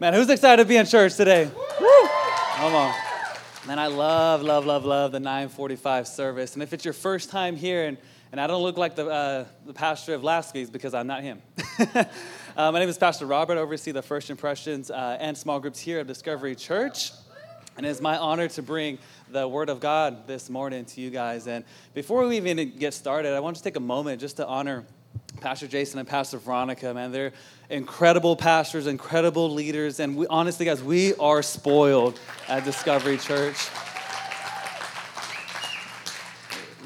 Man, who's excited to be in church today? Woo! Come on. Man, I love, love, love, love the 945 service. And if it's your first time here, and, and I don't look like the, uh, the pastor of last week's because I'm not him. uh, my name is Pastor Robert. I oversee the first impressions uh, and small groups here at Discovery Church. And it's my honor to bring the Word of God this morning to you guys. And before we even get started, I want to take a moment just to honor Pastor Jason and Pastor Veronica, man. They're incredible pastors, incredible leaders. And we, honestly, guys, we are spoiled at Discovery Church.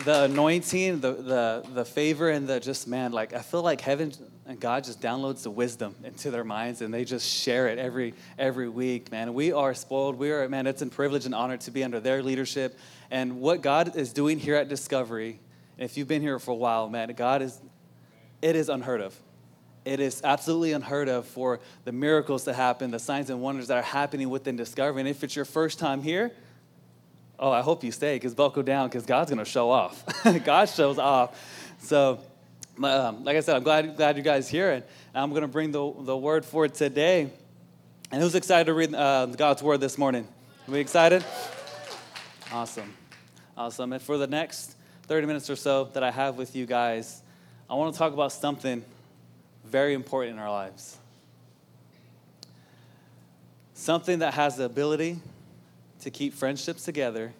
The anointing, the, the, the favor, and the just, man, like, I feel like heaven and God just downloads the wisdom into their minds and they just share it every, every week, man. We are spoiled. We are, man, it's a privilege and honor to be under their leadership. And what God is doing here at Discovery, if you've been here for a while, man, God is it is unheard of. It is absolutely unheard of for the miracles to happen, the signs and wonders that are happening within Discovery. And if it's your first time here, oh, I hope you stay because buckle down because God's going to show off. God shows off. So, um, like I said, I'm glad, glad you guys here. And I'm going to bring the, the word for today. And who's excited to read uh, God's word this morning? Are we excited? Awesome. Awesome. And for the next 30 minutes or so that I have with you guys, I want to talk about something very important in our lives. Something that has the ability to keep friendships together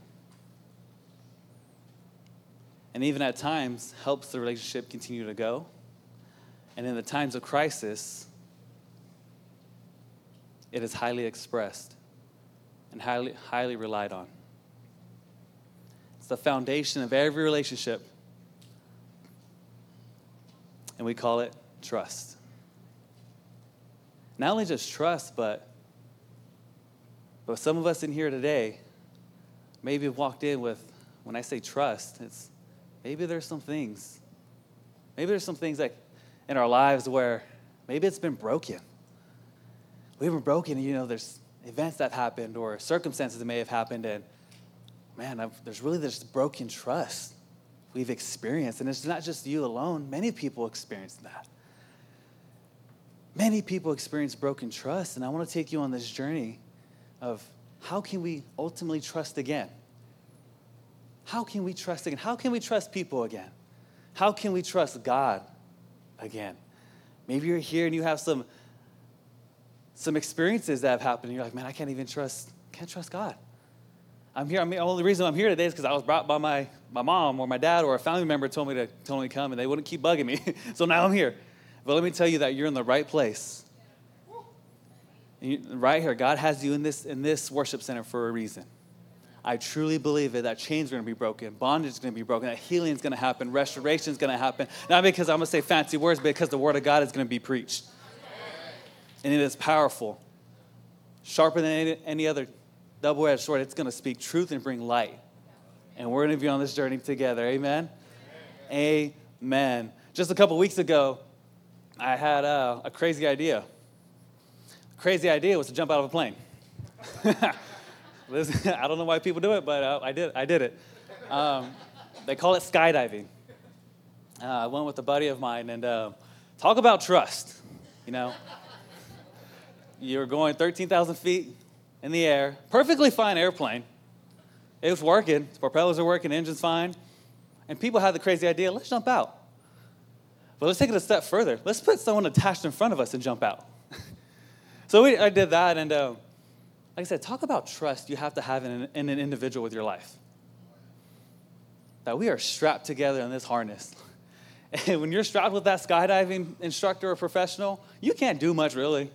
and even at times helps the relationship continue to go. And in the times of crisis, it is highly expressed and highly, highly relied on. It's the foundation of every relationship and we call it trust. Not only just trust, but, but some of us in here today maybe have walked in with, when I say trust, it's maybe there's some things, maybe there's some things that in our lives where maybe it's been broken. We've been broken, you know, there's events that happened or circumstances that may have happened, and man, I've, there's really this broken trust we've experienced. And it's not just you alone, many people experience that. Many people experience broken trust, and I want to take you on this journey of how can we ultimately trust again? How can we trust again? How can we trust people again? How can we trust God again? Maybe you're here and you have some, some experiences that have happened, and you're like, man, I can't even trust, can't trust God. I'm here. I mean, the only reason I'm here today is because I was brought by my, my mom or my dad or a family member told me to told me to come, and they wouldn't keep bugging me. so now I'm here. But let me tell you that you're in the right place. You, right here, God has you in this in this worship center for a reason. I truly believe it that chains are going to be broken, bondage is going to be broken, that healing is going to happen, restoration is going to happen. Not because I'm going to say fancy words, but because the word of God is going to be preached. And it is powerful, sharper than any, any other double edged sword. It's going to speak truth and bring light. And we're going to be on this journey together. Amen? Amen. Amen. Just a couple weeks ago, I had a, a crazy idea. The crazy idea was to jump out of a plane. I don't know why people do it, but uh, I did. I did it. Um, they call it skydiving. Uh, I went with a buddy of mine, and uh, talk about trust. You know, you're going 13,000 feet in the air, perfectly fine airplane. It was working, its propellers are working, engine's fine. And people had the crazy idea let's jump out. But let's take it a step further. Let's put someone attached in front of us and jump out. so we, I did that, and uh, like I said, talk about trust you have to have in an, in an individual with your life. That we are strapped together in this harness. And when you're strapped with that skydiving instructor or professional, you can't do much really.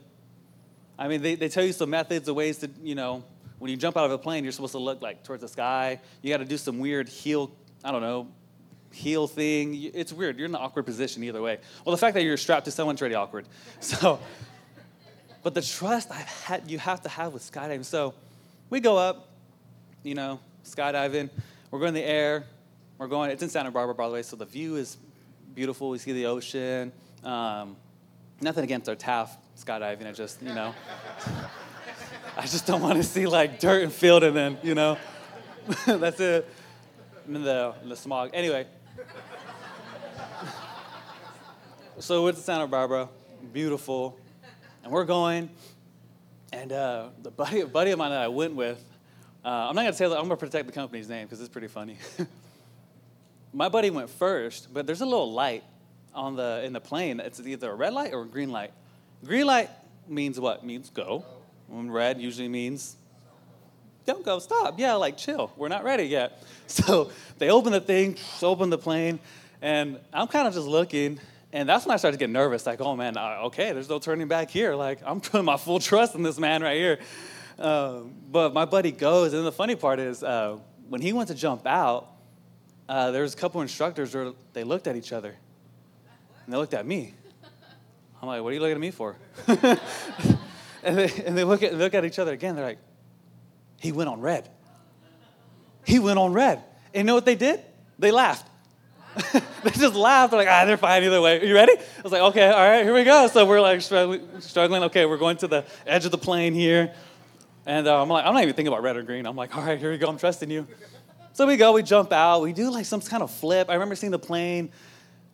I mean, they, they tell you some methods of ways to, you know, when you jump out of a plane, you're supposed to look like towards the sky. You got to do some weird heel, I don't know, heel thing. It's weird. You're in an awkward position either way. Well, the fact that you're strapped to someone's already awkward. So, but the trust I've had, you have to have with skydiving. So, we go up, you know, skydiving. We're going in the air. We're going. It's in Santa Barbara, by the way. So the view is beautiful. We see the ocean. Um, nothing against our Taft skydiving. I just, you know, I just don't want to see like dirt and field and then, you know, that's it. I'm in the, in the smog. Anyway, so it's Santa Barbara, beautiful, and we're going, And uh, the buddy, buddy of mine that I went with, uh, I'm not gonna say that. I'm gonna protect the company's name because it's pretty funny. My buddy went first, but there's a little light on the in the plane. It's either a red light or a green light. Green light means what? Means go. When red usually means don't go, stop. Yeah, like chill. We're not ready yet. So they open the thing, open the plane, and I'm kind of just looking. And that's when I started to get nervous. Like, oh man, uh, okay, there's no turning back here. Like, I'm putting my full trust in this man right here. Uh, but my buddy goes, and the funny part is, uh, when he went to jump out, uh, there was a couple instructors where they looked at each other, and they looked at me. I'm like, what are you looking at me for? and they, and they look, at, look at each other again. They're like, he went on red. He went on red. And you know what they did? They laughed. they just laughed. They're like, ah, they're fine either way. Are you ready? I was like, okay, all right, here we go. So we're like struggling. Okay, we're going to the edge of the plane here. And uh, I'm like, I'm not even thinking about red or green. I'm like, all right, here we go. I'm trusting you. So we go, we jump out, we do like some kind of flip. I remember seeing the plane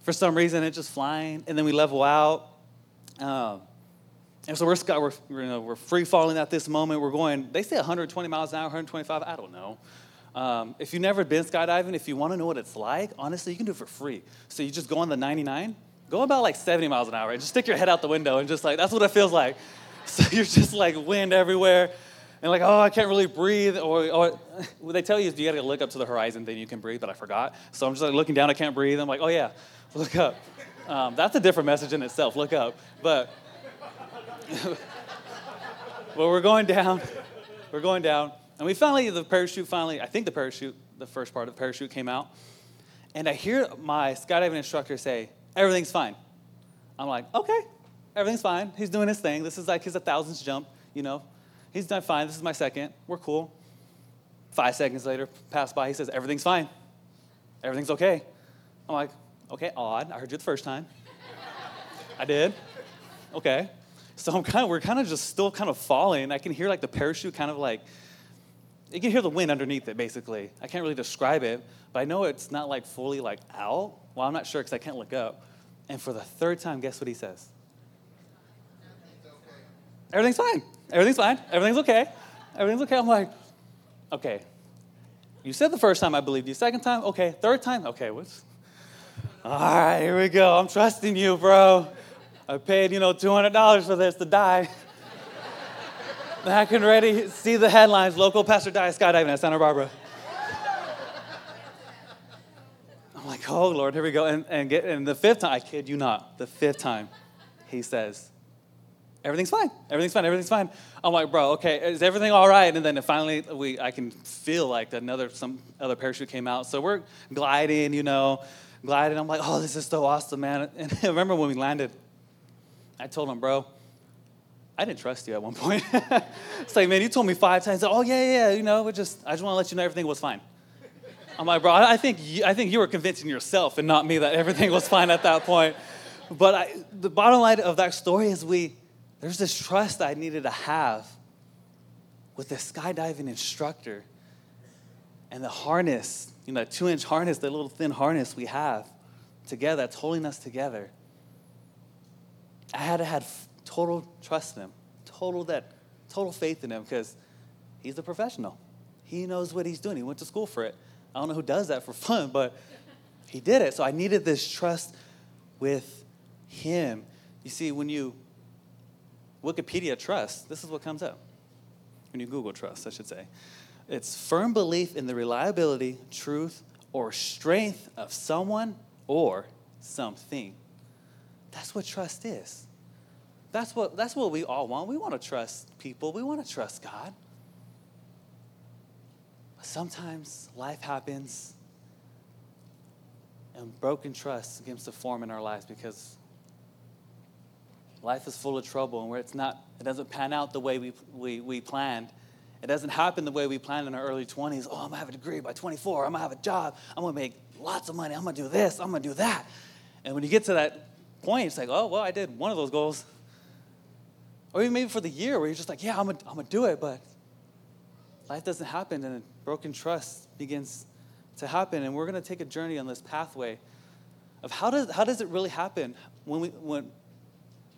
for some reason, it just flying, and then we level out. Um, and so we're, we're, you know, we're free falling at this moment. We're going, they say 120 miles an hour, 125, I don't know. Um, if you've never been skydiving, if you want to know what it's like, honestly, you can do it for free. So you just go on the 99, go about like 70 miles an hour, and just stick your head out the window, and just like, that's what it feels like. So you're just like wind everywhere, and like, oh, I can't really breathe. Or, or what they tell you is you got to look up to the horizon, then you can breathe, but I forgot. So I'm just like looking down, I can't breathe. I'm like, oh yeah, look up. Um, that's a different message in itself, look up. But, well, we're going down. We're going down. And we finally, the parachute finally, I think the parachute, the first part of the parachute came out. And I hear my skydiving instructor say, everything's fine. I'm like, okay, everything's fine. He's doing his thing. This is like his 1,000th jump, you know. He's done fine. This is my second. We're cool. Five seconds later, pass by. He says, everything's fine. Everything's okay. I'm like, okay, odd. I heard you the first time. I did. Okay. So I'm kind of, we're kind of just still kind of falling. I can hear like the parachute kind of like you can hear the wind underneath it, basically. I can't really describe it, but I know it's not like fully like out. Well, I'm not sure because I can't look up. And for the third time, guess what he says? Everything's fine. Everything's fine. Everything's okay. Everything's okay. I'm like, okay. You said the first time I believed you. Second time, okay. Third time, okay. What's? All right, here we go. I'm trusting you, bro. I paid, you know, $200 for this to die. I can already see the headlines local pastor dies skydiving at Santa Barbara. I'm like, oh, Lord, here we go. And, and, get, and the fifth time, I kid you not, the fifth time, he says, everything's fine. Everything's fine. Everything's fine. I'm like, bro, okay, is everything all right? And then finally, we, I can feel like another, some other parachute came out. So we're gliding, you know, gliding. I'm like, oh, this is so awesome, man. And I remember when we landed, I told him, bro, I didn't trust you at one point. it's like, man, you told me five times. Oh yeah, yeah, you know, we just I just want to let you know everything was fine. I'm like, bro, I think you, I think you were convincing yourself and not me that everything was fine at that point. But I, the bottom line of that story is we there's this trust I needed to have with this skydiving instructor and the harness, you know, two inch harness, the little thin harness we have together that's holding us together. I had to have total trust in him, total that, total faith in him because he's a professional. He knows what he's doing. He went to school for it. I don't know who does that for fun, but he did it. So I needed this trust with him. You see, when you Wikipedia trust, this is what comes up. When you Google trust, I should say. It's firm belief in the reliability, truth, or strength of someone or something. That's what trust is. That's what, that's what we all want. We want to trust people, we want to trust God. But sometimes life happens and broken trust begins to form in our lives because life is full of trouble and where it's not, it doesn't pan out the way we, we, we planned. It doesn't happen the way we planned in our early 20s. Oh, I'm gonna have a degree by 24. I'm gonna have a job. I'm gonna make lots of money. I'm gonna do this. I'm gonna do that. And when you get to that point, it's like, oh, well, I did one of those goals. Or even maybe for the year where you're just like, yeah, I'm going to do it, but life doesn't happen and broken trust begins to happen. And we're to take a journey on this pathway of how does, how does it really happen when we, when,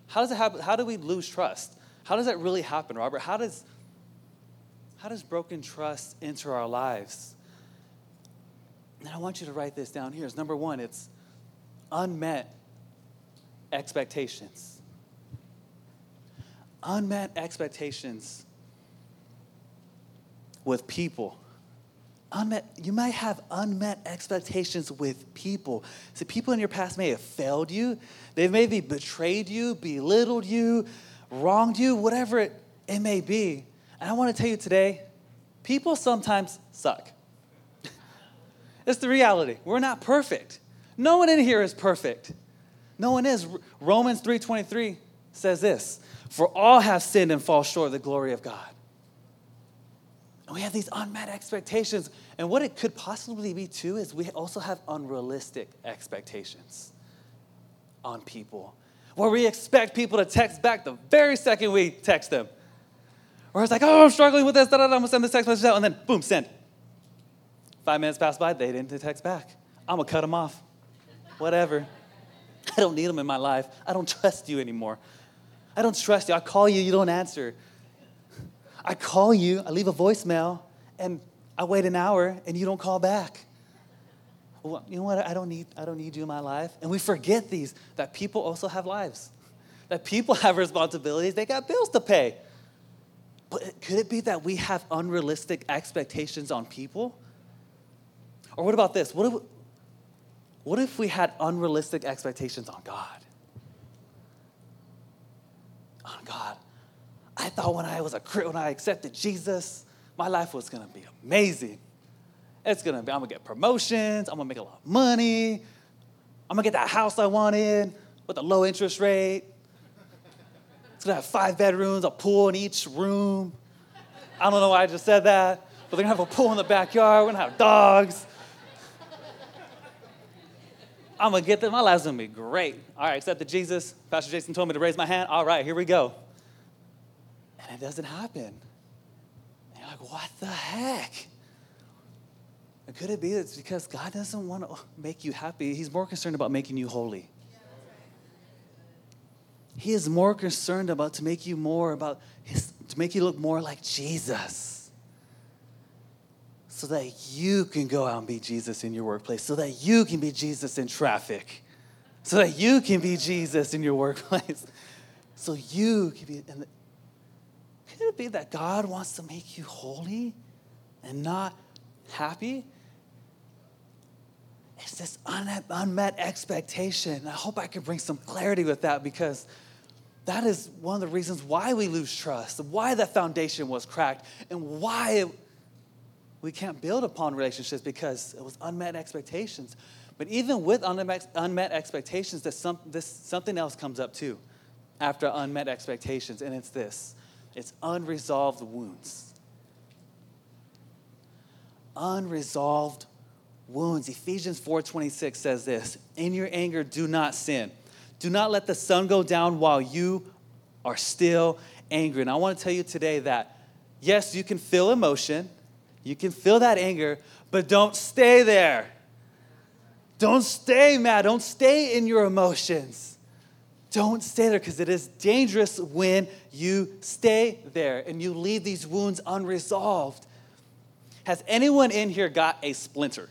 how does it happen? How do we lose trust? How does that really happen, Robert? How does, how does broken trust enter our lives? And I want you to write this down here. Is number one, it's unmet expectations. Unmet expectations with people. Unmet, you might have unmet expectations with people. So people in your past may have failed you. They've maybe betrayed you, belittled you, wronged you, whatever it, it may be. And I want to tell you today, people sometimes suck. it's the reality. We're not perfect. No one in here is perfect. No one is. Romans 3:23 says this, "For all have sinned and fall short of the glory of God." And we have these unmet expectations. And what it could possibly be too is we also have unrealistic expectations on people, where we expect people to text back the very second we text them. Or it's like, oh, I'm struggling with this, da, da, da, I'm gonna send this text message out, and then boom, send. Five minutes pass by, they didn't text back. I'm gonna cut them off. Whatever. I don't need them in my life. I don't trust you anymore. I don't trust you. I call you, you don't answer. I call you, I leave a voicemail, and I wait an hour and you don't call back. Well, you know what? I don't need I don't need you in my life. And we forget these that people also have lives. That people have responsibilities. They got bills to pay. But could it be that we have unrealistic expectations on people? Or what about this? What if, what if we had unrealistic expectations on God? On God. I thought when I was a when I accepted Jesus, my life was gonna be amazing. It's gonna be, I'm gonna get promotions, I'm gonna make a lot of money, I'm gonna get that house I wanted with a low interest rate. It's gonna have five bedrooms, a pool in each room. I don't know why I just said that, but they're gonna have a pool in the backyard, we're gonna have dogs. I'm gonna get them, my life's gonna be great. All right, accepted Jesus. Pastor Jason told me to raise my hand. All right, here we go. And it doesn't happen. And you're like, what the heck? And could it be that it's because God doesn't want to make you happy? He's more concerned about making you holy. He is more concerned about to make you more about his, to make you look more like Jesus. So that you can go out and be Jesus in your workplace, so that you can be Jesus in traffic, so that you can be Jesus in your workplace, so you can be. Could it be that God wants to make you holy and not happy? It's this unmet expectation. I hope I can bring some clarity with that because that is one of the reasons why we lose trust, why that foundation was cracked, and why it, we can't build upon relationships because it was unmet expectations. But even with unmet, expectations, this, this, something else comes up too after unmet expectations, and it's this it's unresolved wounds. Unresolved wounds. Ephesians 4:26 says this, "In your anger do not sin. Do not let the sun go down while you are still angry." And I want to tell you today that yes, you can feel emotion, you can feel that anger, but don't stay there. Don't stay mad. Don't stay in your emotions. Don't stay there because it is dangerous when you stay there and you leave these wounds unresolved. Has anyone in here got a splinter?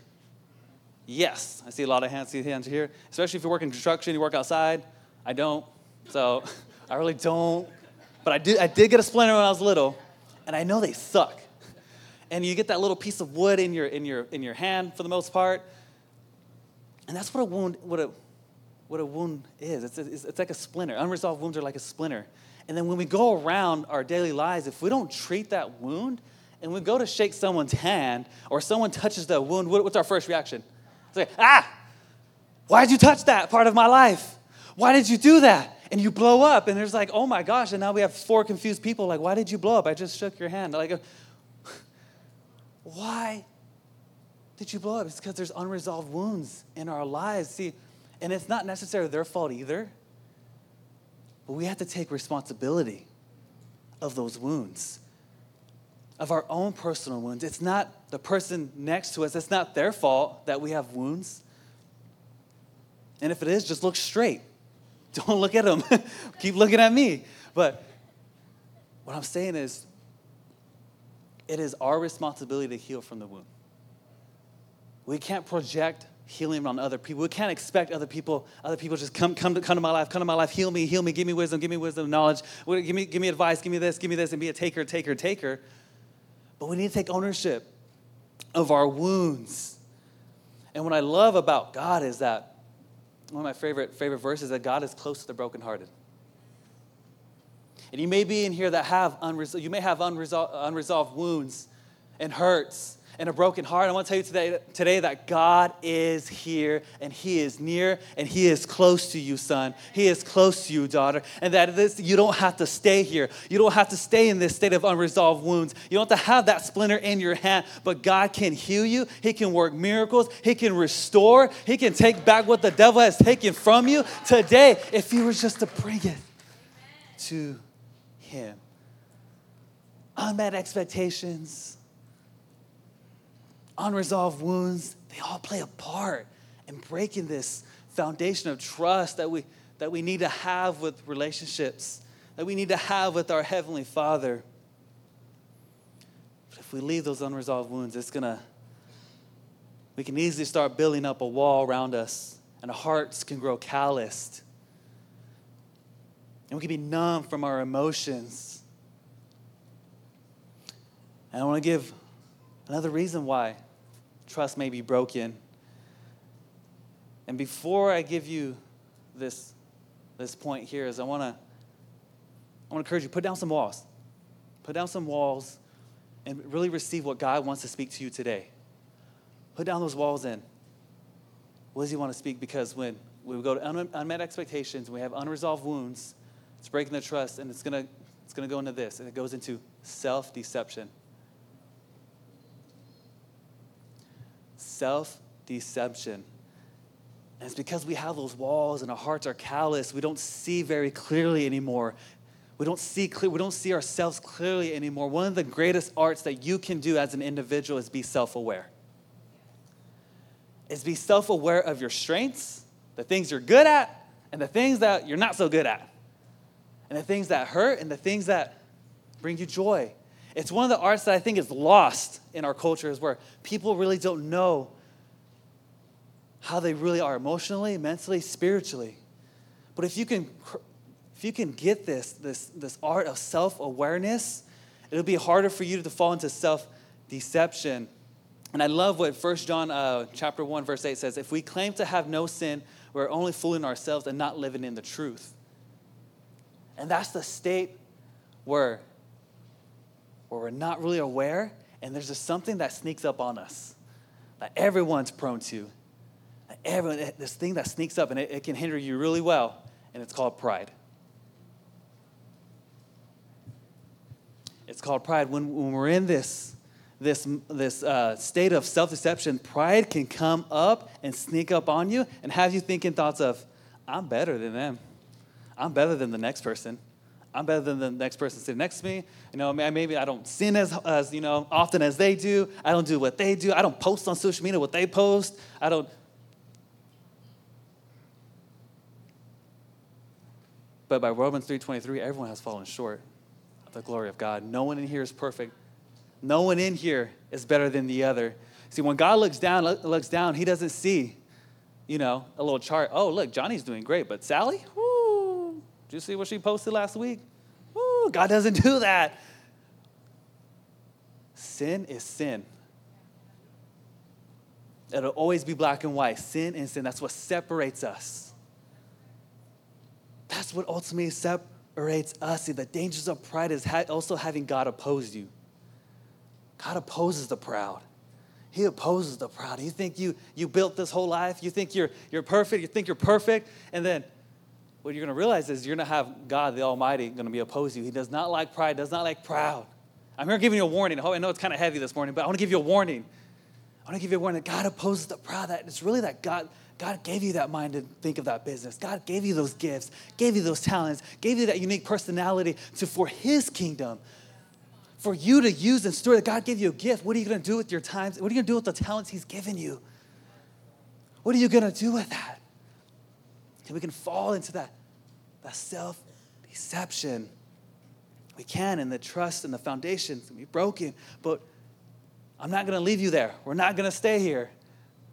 Yes. I see a lot of hands, see hands here, especially if you work in construction, you work outside. I don't, so I really don't. But I did, I did get a splinter when I was little, and I know they suck. And you get that little piece of wood in your, in your, in your hand for the most part. And that's what a wound, what a, what a wound is. It's, it's, it's like a splinter. Unresolved wounds are like a splinter. And then when we go around our daily lives, if we don't treat that wound, and we go to shake someone's hand, or someone touches that wound, what's our first reaction? It's like, ah, why did you touch that part of my life? Why did you do that? And you blow up, and there's like, oh my gosh, and now we have four confused people. Like, why did you blow up? I just shook your hand. Like, why did you blow up? It's because there's unresolved wounds in our lives. See, and it's not necessarily their fault either. But we have to take responsibility of those wounds, of our own personal wounds. It's not the person next to us, it's not their fault that we have wounds. And if it is, just look straight. Don't look at them. Keep looking at me. But What I'm saying is, it is our responsibility to heal from the wound. We can't project healing on other people. We can't expect other people, other people just come, come, to, come to my life, come to my life, heal me, heal me, give me wisdom, give me wisdom, knowledge, give me, give me advice, give me this, give me this, and be a taker, taker, taker. But we need to take ownership of our wounds. And what I love about God is that one of my favorite, favorite verses is that God is close to the brokenhearted. And you may be in here that have unresolved, you may have unresolved, unresolved wounds and hurts and a broken heart. I want to tell you today, today that God is here and He is near and He is close to you, son. He is close to you, daughter. And that this, you don't have to stay here. You don't have to stay in this state of unresolved wounds. You don't have to have that splinter in your hand, but God can heal you. He can work miracles. He can restore. He can take back what the devil has taken from you today if you were just to bring it to Him. Unmet expectations unresolved wounds, they all play a part in breaking this foundation of trust that we, that we need to have with relationships, that we need to have with our Heavenly Father. But if we leave those unresolved wounds, it's to, we can easily start building up a wall around us, and our hearts can grow calloused. And we can be numb from our emotions. And I want to give another reason why trust may be broken. And before I give you this, this point here, is I want to I want to encourage you put down some walls. Put down some walls and really receive what God wants to speak to you today. Put down those walls in. What does He want to speak? Because when we go to unmet expectations, we have unresolved wounds, it's breaking the trust, and it's going to it's to go into this, and it goes into self self deception. And it's because we have those walls and our hearts are callous, we don't see very clearly anymore. We don't see clear, we don't see ourselves clearly anymore. One of the greatest arts that you can do as an individual is be self-aware. Is be self-aware of your strengths, the things you're good at, and the things that you're not so good at. And the things that hurt and the things that bring you joy. It's one of the arts that I think is lost in our culture, is where people really don't know how they really are emotionally, mentally, spiritually. But if you can, if you can get this, this, this art of self awareness, it'll be harder for you to fall into self deception. And I love what 1 John uh, chapter 1, verse 8 says if we claim to have no sin, we're only fooling ourselves and not living in the truth. And that's the state where where we're not really aware, and there's just something that sneaks up on us that everyone's prone to. That everyone, this thing that sneaks up and it, it can hinder you really well, and it's called pride. It's called pride. When, when we're in this, this, this uh, state of self deception, pride can come up and sneak up on you and have you thinking thoughts of, I'm better than them. I'm better than the next person. I'm better than the next person sitting next to me. You know, maybe I don't sin as, as you know often as they do. I don't do what they do. I don't post on social media what they post. I don't. But by Romans 3:23, everyone has fallen short of the glory of God. No one in here is perfect. No one in here is better than the other. See, when God looks down, looks down, He doesn't see, you know, a little chart. Oh, look, Johnny's doing great, but Sally, whoo, did you see what she posted last week? Woo, God doesn't do that. Sin is sin. It'll always be black and white. Sin and sin. That's what separates us. That's what ultimately separates us. See, the dangers of pride is also having God oppose you. God opposes the proud. He opposes the proud. You think you, you built this whole life, you think you're, you're perfect, you think you're perfect, and then what you're going to realize is you're going to have God, the Almighty, going to be opposed to you. He does not like pride, does not like proud. I'm here giving you a warning. Oh, I know it's kind of heavy this morning, but I want to give you a warning. I want to give you a warning. that God opposes the proud. That it's really that God, God gave you that mind to think of that business. God gave you those gifts, gave you those talents, gave you that unique personality to for His kingdom, for you to use and steward. God gave you a gift. What are you going to do with your times? What are you going to do with the talents He's given you? What are you going to do with that? And we can fall into that, that self deception We can, and the trust and the foundation can be broken. But I'm not going to leave you there. We're not going to stay here.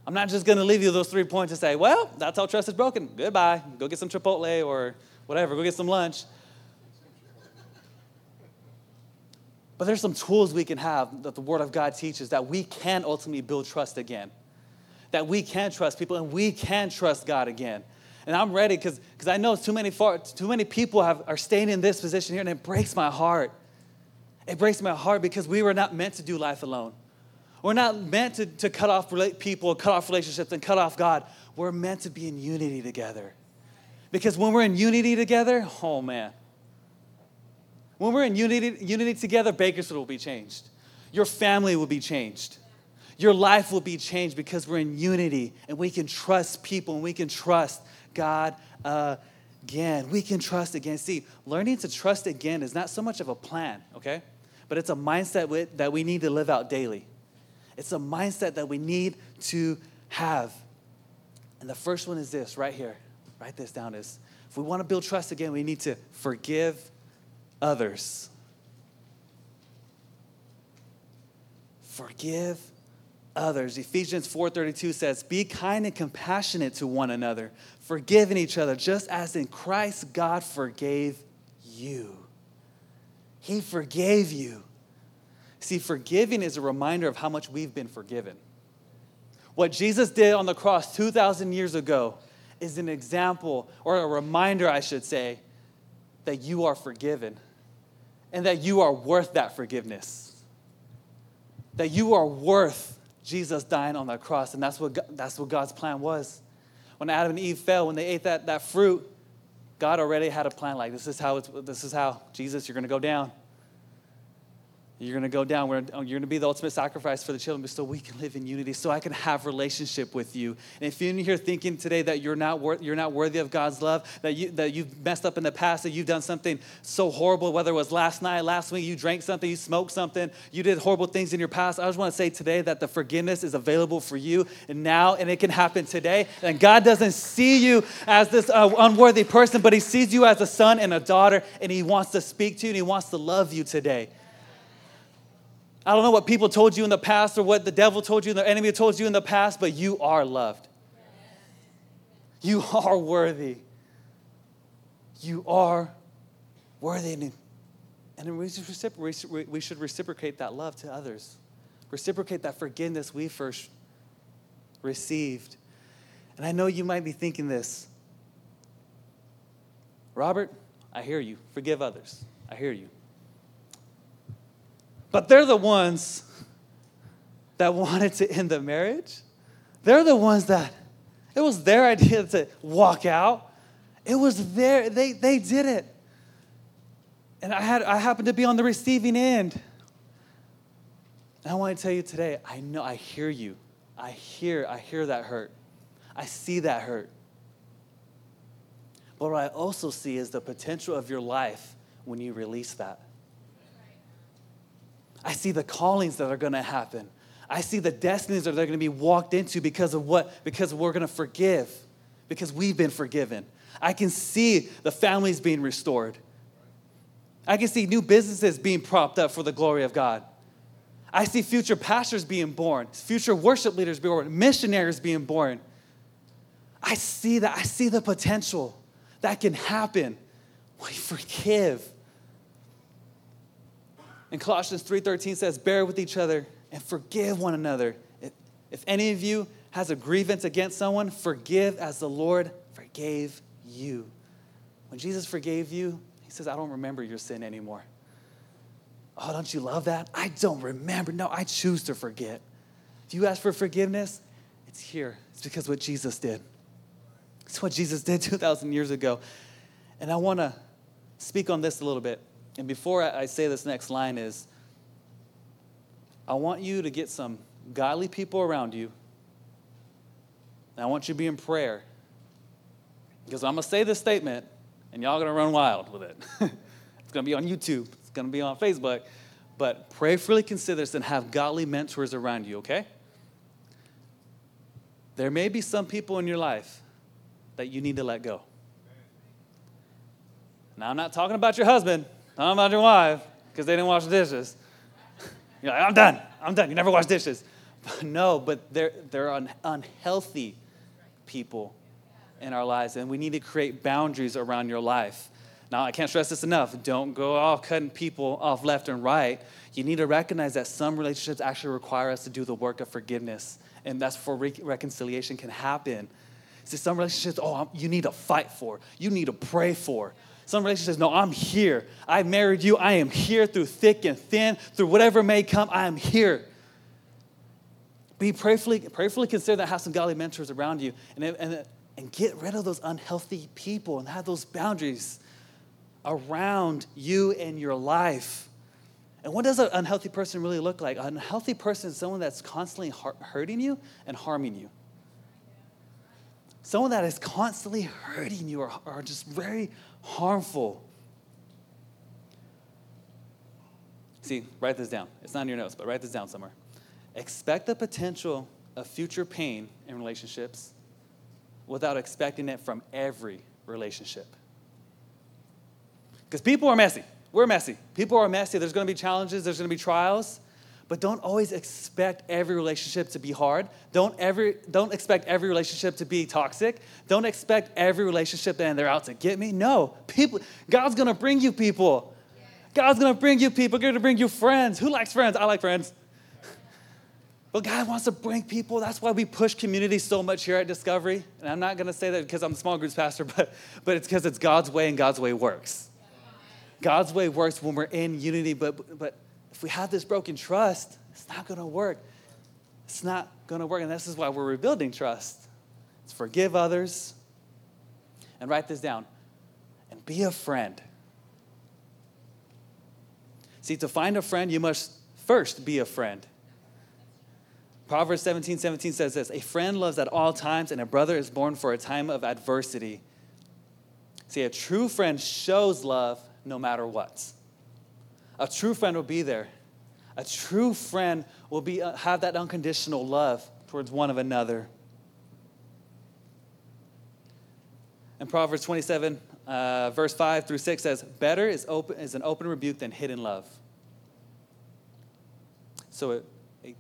I'm not just going to leave you those three points and say, well, that's how trust is broken. Goodbye. Go get some Chipotle or whatever. Go get some lunch. But there's some tools we can have that the Word of God teaches that we can ultimately build trust again. That we can trust people and we can trust God again. And I'm ready because I know too many, far, too many people have, are staying in this position here, and it breaks my heart. It breaks my heart because we were not meant to do life alone. We're not meant to, to cut off people, cut off relationships, and cut off God. We're meant to be in unity together. Because when we're in unity together, oh man, when we're in unity, unity together, Bakersfield will be changed. Your family will be changed. Your life will be changed because we're in unity and we can trust people and we can trust God again. We can trust again. See, learning to trust again is not so much of a plan, okay? But it's a mindset that we need to live out daily. It's a mindset that we need to have. And the first one is this right here. Write this down is if we want to build trust again, we need to forgive others. Forgive others. Ephesians 4:32 says, "Be kind and compassionate to one another, forgiving each other, just as in Christ God forgave you." He forgave you. See, forgiving is a reminder of how much we've been forgiven. What Jesus did on the cross 2,000 years ago is an example, or a reminder, I should say, that you are forgiven and that you are worth that forgiveness. That you are worth Jesus dying on the cross. And that's what, that's what God's plan was. When Adam and Eve fell, when they ate that, that fruit, God already had a plan like this is how this is how Jesus, you're going to go down. You're going to go down. You're going to be the ultimate sacrifice for the children so we can live in unity, so I can have relationship with you. And if you're here thinking today that you're not, wor- you're not worthy of God's love, that, you, that you've messed up in the past, that you've done something so horrible, whether it was last night, last week, you drank something, you smoked something, you did horrible things in your past, I just want to say today that the forgiveness is available for you and now, and it can happen today. And God doesn't see you as this uh, unworthy person, but He sees you as a son and a daughter, and He wants to speak to you and He wants to love you today. I don't know what people told you in the past or what the devil told you, and the enemy told you in the past, but you are loved. You are worthy. You are worthy. And we should reciprocate that love to others, reciprocate that forgiveness we first received. And I know you might be thinking this Robert, I hear you. Forgive others. I hear you. But they're the ones that wanted to end the marriage. They're the ones that it was their idea to walk out. It was their, they, they did it. And I, had, I happened to be on the receiving end. And I want to tell you today, I know, I hear you. I hear, I hear that hurt. I see that hurt. But what I also see is the potential of your life when you release that. I see the callings that are going to happen. I see the destinies that they're going to be walked into because of what? Because we're going to forgive, because we've been forgiven. I can see the families being restored. I can see new businesses being propped up for the glory of God. I see future pastors being born, future worship leaders being born, missionaries being born. I see that. I see the potential that can happen we forgive. And Colossians 3:13 says, "Bear with each other and forgive one another. If, if any of you has a grievance against someone, forgive as the Lord forgave you." When Jesus forgave you, he says, "I don't remember your sin anymore." Oh, don't you love that? I don't remember. No, I choose to forget. If you ask for forgiveness, it's here. It's because what Jesus did. It's what Jesus did 2,000 years ago. And I want to speak on this a little bit. And before I say this next line is, I want you to get some godly people around you. And I want you to be in prayer. Because I'm going to say this statement, and y'all going to run wild with it. it's going to be on YouTube, it's going to be on Facebook. But prayerfully consider this and have godly mentors around you, okay? There may be some people in your life that you need to let go. Now, I'm not talking about your husband. Not about your wife, because they didn't wash the dishes. You're like, I'm done. I'm done. You never wash dishes. no, but they're, they're un- unhealthy people in our lives, and we need to create boundaries around your life. Now, I can't stress this enough. Don't go off cutting people off left and right. You need to recognize that some relationships actually require us to do the work of forgiveness, and that's before re- reconciliation can happen. See, some relationships, oh, you need to fight for, you need to pray for. Some relationship says, no, I'm here. I married you. I am here through thick and thin, through whatever may come. I am here. Be prayerfully, prayerfully consider that have some godly mentors around you and, and, and get rid of those unhealthy people and have those boundaries around you and your life. And what does an unhealthy person really look like? An unhealthy person is someone that's constantly hurting you and harming you. Someone that is constantly hurting you or, or just very harmful. See, write this down. It's not in your notes, but write this down somewhere. Expect the potential of future pain in relationships without expecting it from every relationship. Because people are messy. We're messy. People are messy. There's going to be challenges, there's going to be trials. But don't always expect every relationship to be hard. Don't, every, don't expect every relationship to be toxic. Don't expect every relationship and they're out to get me. No, people, God's gonna bring you people. God's gonna bring you people. Gonna bring you friends. Who likes friends? I like friends. But God wants to bring people. That's why we push community so much here at Discovery. And I'm not gonna say that because I'm the small groups pastor, but, but it's because it's God's way and God's way works. God's way works when we're in unity, but, but if we have this broken trust, it's not going to work. It's not going to work. And this is why we're rebuilding trust. It's forgive others and write this down and be a friend. See, to find a friend, you must first be a friend. Proverbs 17 17 says this A friend loves at all times, and a brother is born for a time of adversity. See, a true friend shows love no matter what. A true friend will be there. A true friend will be, uh, have that unconditional love towards one of another. And Proverbs 27, uh, verse 5 through 6 says, Better is, open, is an open rebuke than hidden love. So it, it,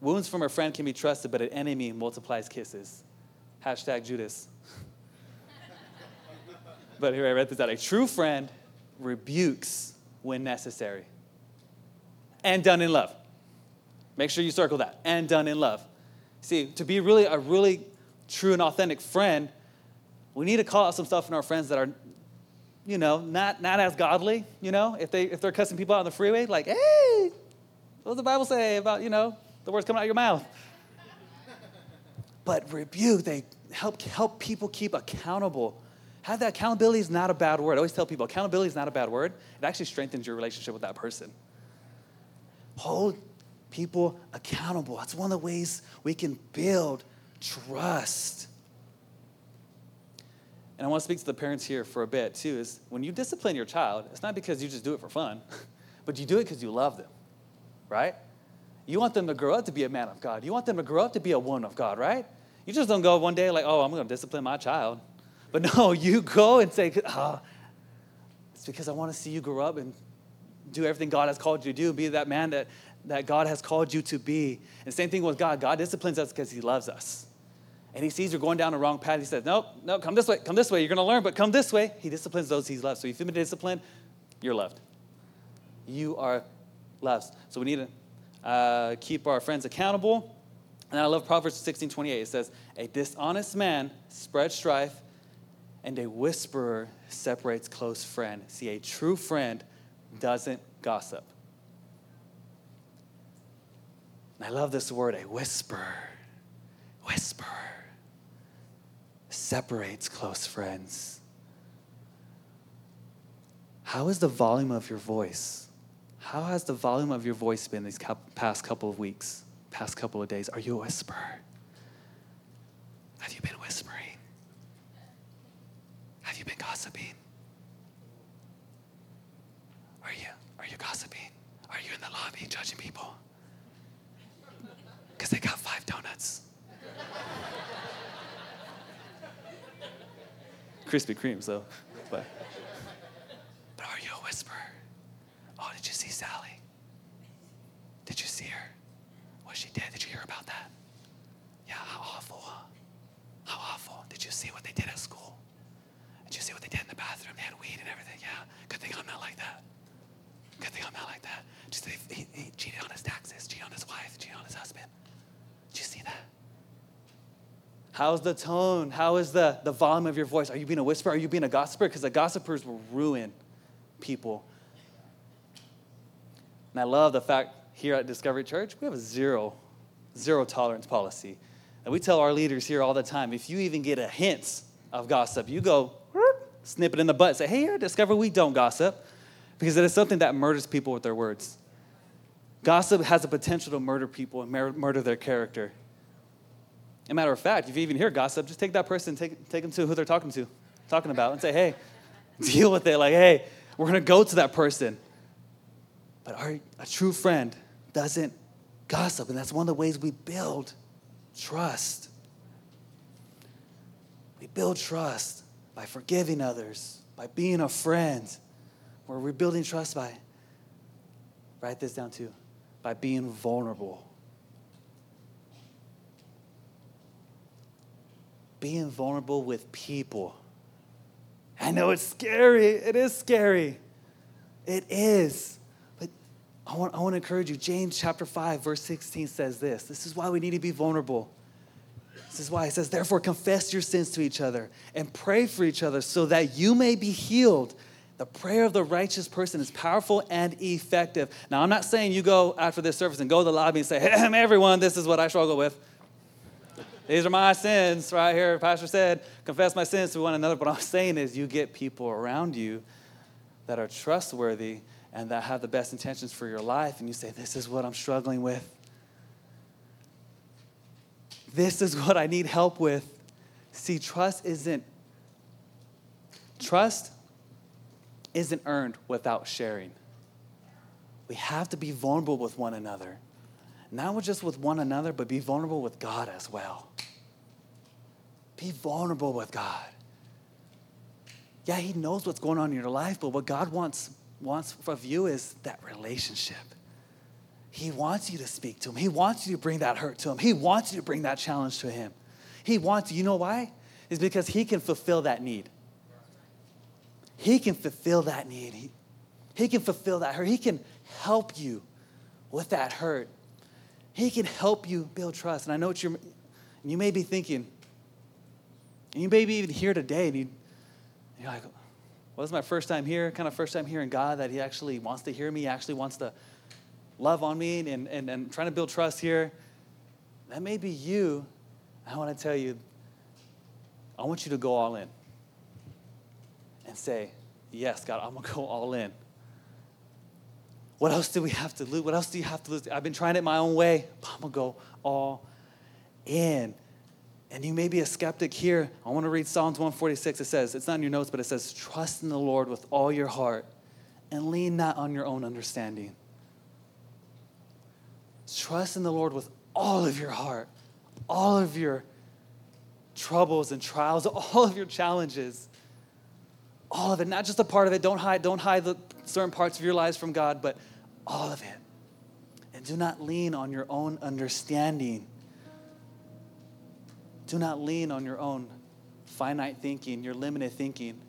wounds from a friend can be trusted, but an enemy multiplies kisses. Hashtag Judas. but here I read this out. A true friend rebukes when necessary. And done in love. Make sure you circle that. And done in love. See, to be really a really true and authentic friend, we need to call out some stuff in our friends that are, you know, not, not as godly, you know, if, they, if they're cussing people out on the freeway, like, hey, what does the Bible say about, you know, the words coming out of your mouth? But rebuke, they help, help people keep accountable have that accountability is not a bad word. I always tell people accountability is not a bad word. It actually strengthens your relationship with that person. Hold people accountable. That's one of the ways we can build trust. And I want to speak to the parents here for a bit too. Is when you discipline your child, it's not because you just do it for fun, but you do it because you love them, right? You want them to grow up to be a man of God. You want them to grow up to be a woman of God, right? You just don't go one day like, oh, I'm going to discipline my child. But no, you go and say, oh, it's because I want to see you grow up and do everything God has called you to do, be that man that, that God has called you to be. And same thing with God. God disciplines us because he loves us. And he sees you're going down the wrong path. He says, Nope, no, come this way, come this way. You're going to learn, but come this way. He disciplines those he loves. So if you've been disciplined, you're loved. You are loved. So we need to uh, keep our friends accountable. And I love Proverbs 16 28. It says, A dishonest man spreads strife, and a whisperer separates close friend. See, a true friend doesn't gossip. And I love this word, a whisper. Whisper separates close friends. How is the volume of your voice? How has the volume of your voice been these past couple of weeks, past couple of days? Are you a whisperer? Have you been whispering? Gossiping? Are you, are you gossiping? Are you in the lobby judging people? Because they got five donuts. Krispy Kremes, though. But, but are you a whisperer? Just say, he, he cheated on his taxes, cheated on his wife, cheated on his husband. Did you see that? How's the tone? How is the, the volume of your voice? Are you being a whisperer? Are you being a gossiper? Because the gossipers will ruin people. And I love the fact here at Discovery Church, we have a zero, zero tolerance policy. And we tell our leaders here all the time if you even get a hint of gossip, you go snip it in the butt, and say, hey, here at Discovery, we don't gossip. Because it is something that murders people with their words. Gossip has the potential to murder people and murder their character. As a matter of fact, if you even hear gossip, just take that person, take, take them to who they're talking to, talking about, and say, hey, deal with it. Like, hey, we're to go to that person. But our, a true friend doesn't gossip, and that's one of the ways we build trust. We build trust by forgiving others, by being a friend. We're rebuilding trust by, write this down too, by being vulnerable. Being vulnerable with people. I know it's scary. It is scary. It is. But I want, I want to encourage you. James chapter 5, verse 16 says this. This is why we need to be vulnerable. This is why it says, Therefore, confess your sins to each other and pray for each other so that you may be healed. The prayer of the righteous person is powerful and effective. Now, I'm not saying you go after this service and go to the lobby and say, Hey, everyone, this is what I struggle with. These are my sins right here. Pastor said, confess my sins to one another. But I'm saying is, you get people around you that are trustworthy and that have the best intentions for your life, and you say, This is what I'm struggling with. This is what I need help with. See, trust isn't trust isn't earned without sharing. We have to be vulnerable with one another. Not just with one another, but be vulnerable with God as well. Be vulnerable with God. Yeah, He knows what's going on in your life, but what God wants wants of you is that relationship. He wants you to speak to him. He wants you to bring that hurt to him. He wants you to bring that challenge to him. He wants, you know why? Is because he can fulfill that need. He can fulfill that need. He, he can fulfill that hurt. He can help you with that hurt. He can help you build trust. And I know what you're, you may be thinking, and you may be even here today, and you, you're like, well, this is my first time here, kind of first time hearing God that He actually wants to hear me, actually wants to love on me, and, and, and trying to build trust here. That may be you. I want to tell you, I want you to go all in and say, Yes, God, I'm going to go all in. What else do we have to lose? What else do you have to lose? I've been trying it my own way, I'm going to go all in. And you may be a skeptic here. I want to read Psalms 146. It says, it's not in your notes, but it says, Trust in the Lord with all your heart and lean not on your own understanding. Trust in the Lord with all of your heart, all of your troubles and trials, all of your challenges, all of it, not just a part of it. Don't hide, don't hide the certain parts of your lives from God, but all of it. And do not lean on your own understanding. Do not lean on your own finite thinking, your limited thinking,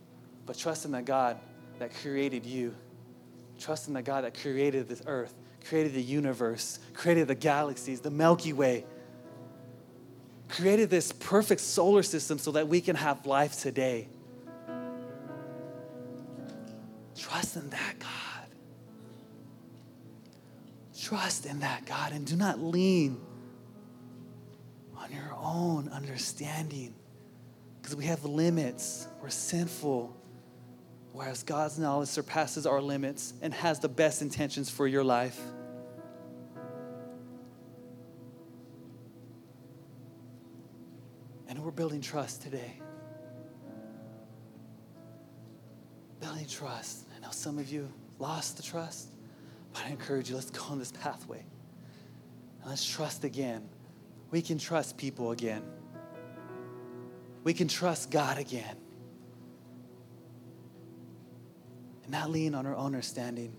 but trust in the God that created you. Trust in the God that created this earth, created the universe, created the galaxies, the Milky Way, created this perfect solar system so that we can have life today. Trust in that God. Trust in that God and do not lean on your own understanding because we have limits. We're sinful. Whereas God's knowledge surpasses our limits and has the best intentions for your life. And we're building trust today. Building trust. Know some of you lost the trust, but I encourage you, let's go on this pathway. And let's trust again we can trust people again. We can trust God again. And not lean on our own understanding.